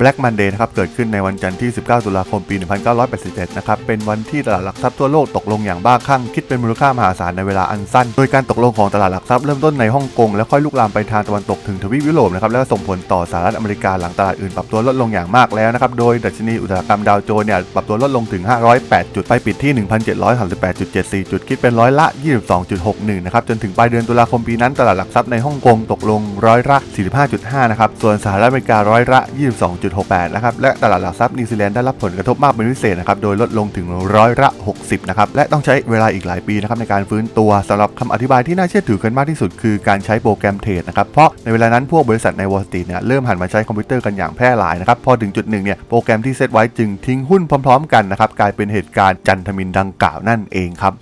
Black Monday นะครับเกิดขึ้นในวันจันทร์ที่ 19 ตุลาคม ปี 1987 นะครับ เป็นวันที่ตลาดหลักทรัพย์ทั่วโลกตกลงอย่างบ้าคลั่ง คิดเป็นมูลค่ามหาศาลในเวลาอันสั้น โดยการตกลงของตลาดหลักทรัพย์เริ่มต้นในฮ่องกง แล้วค่อยลุกลามไปทางตะวันตกถึงทวีปยุโรปนะครับ แล้วก็ส่งผลต่อสหรัฐอเมริกาหลังตลาดอื่นปรับตัวลดลงอย่างมากแล้วนะครับ โดยดัชนีอุตสาหกรรมดาวโจนส์เนี่ยปรับตัวลดลงถึง 508 จุด ไปปิดที่ 1,738.74 จุด คิดเป็นร้อยละ 22.61 นะครับ จนถึงปลายเดือนตุลาคมปีนั้นตลาดหลักทรัพย์ในฮ่องกงตกลงร้อยละ45.5นะครับส่วนสหรัฐอเมริการ้อยละ22.68 นะครับ และตลาดหลักทรัพย์นิวซีแลนด์ได้รับผลกระทบมากเป็นพิเศษนะครับ โดยลดลงถึงร้อยละ 60 นะครับ และต้องใช้เวลาอีกหลายปีนะครับในการฟื้นตัวสำหรับคำอธิบายที่น่าเชื่อถือกันมากที่สุดคือการใช้โปรแกรม trade นะครับ เพราะในเวลานั้นพวกบริษัทในวอลสตรีทเนี่ยเริ่มหันมาใช้คอมพิวเตอร์กันอย่างแพร่หลายนะครับ พอถึงจุดหนึ่งเนี่ยโปรแกรมที่เซตไว้จึงทิ้งหุ้นพร้อม ๆ กันนะครับกลายเป็นเหตุการณ์จันทร์ทมิฬดังกล่าวนั่นเองครับ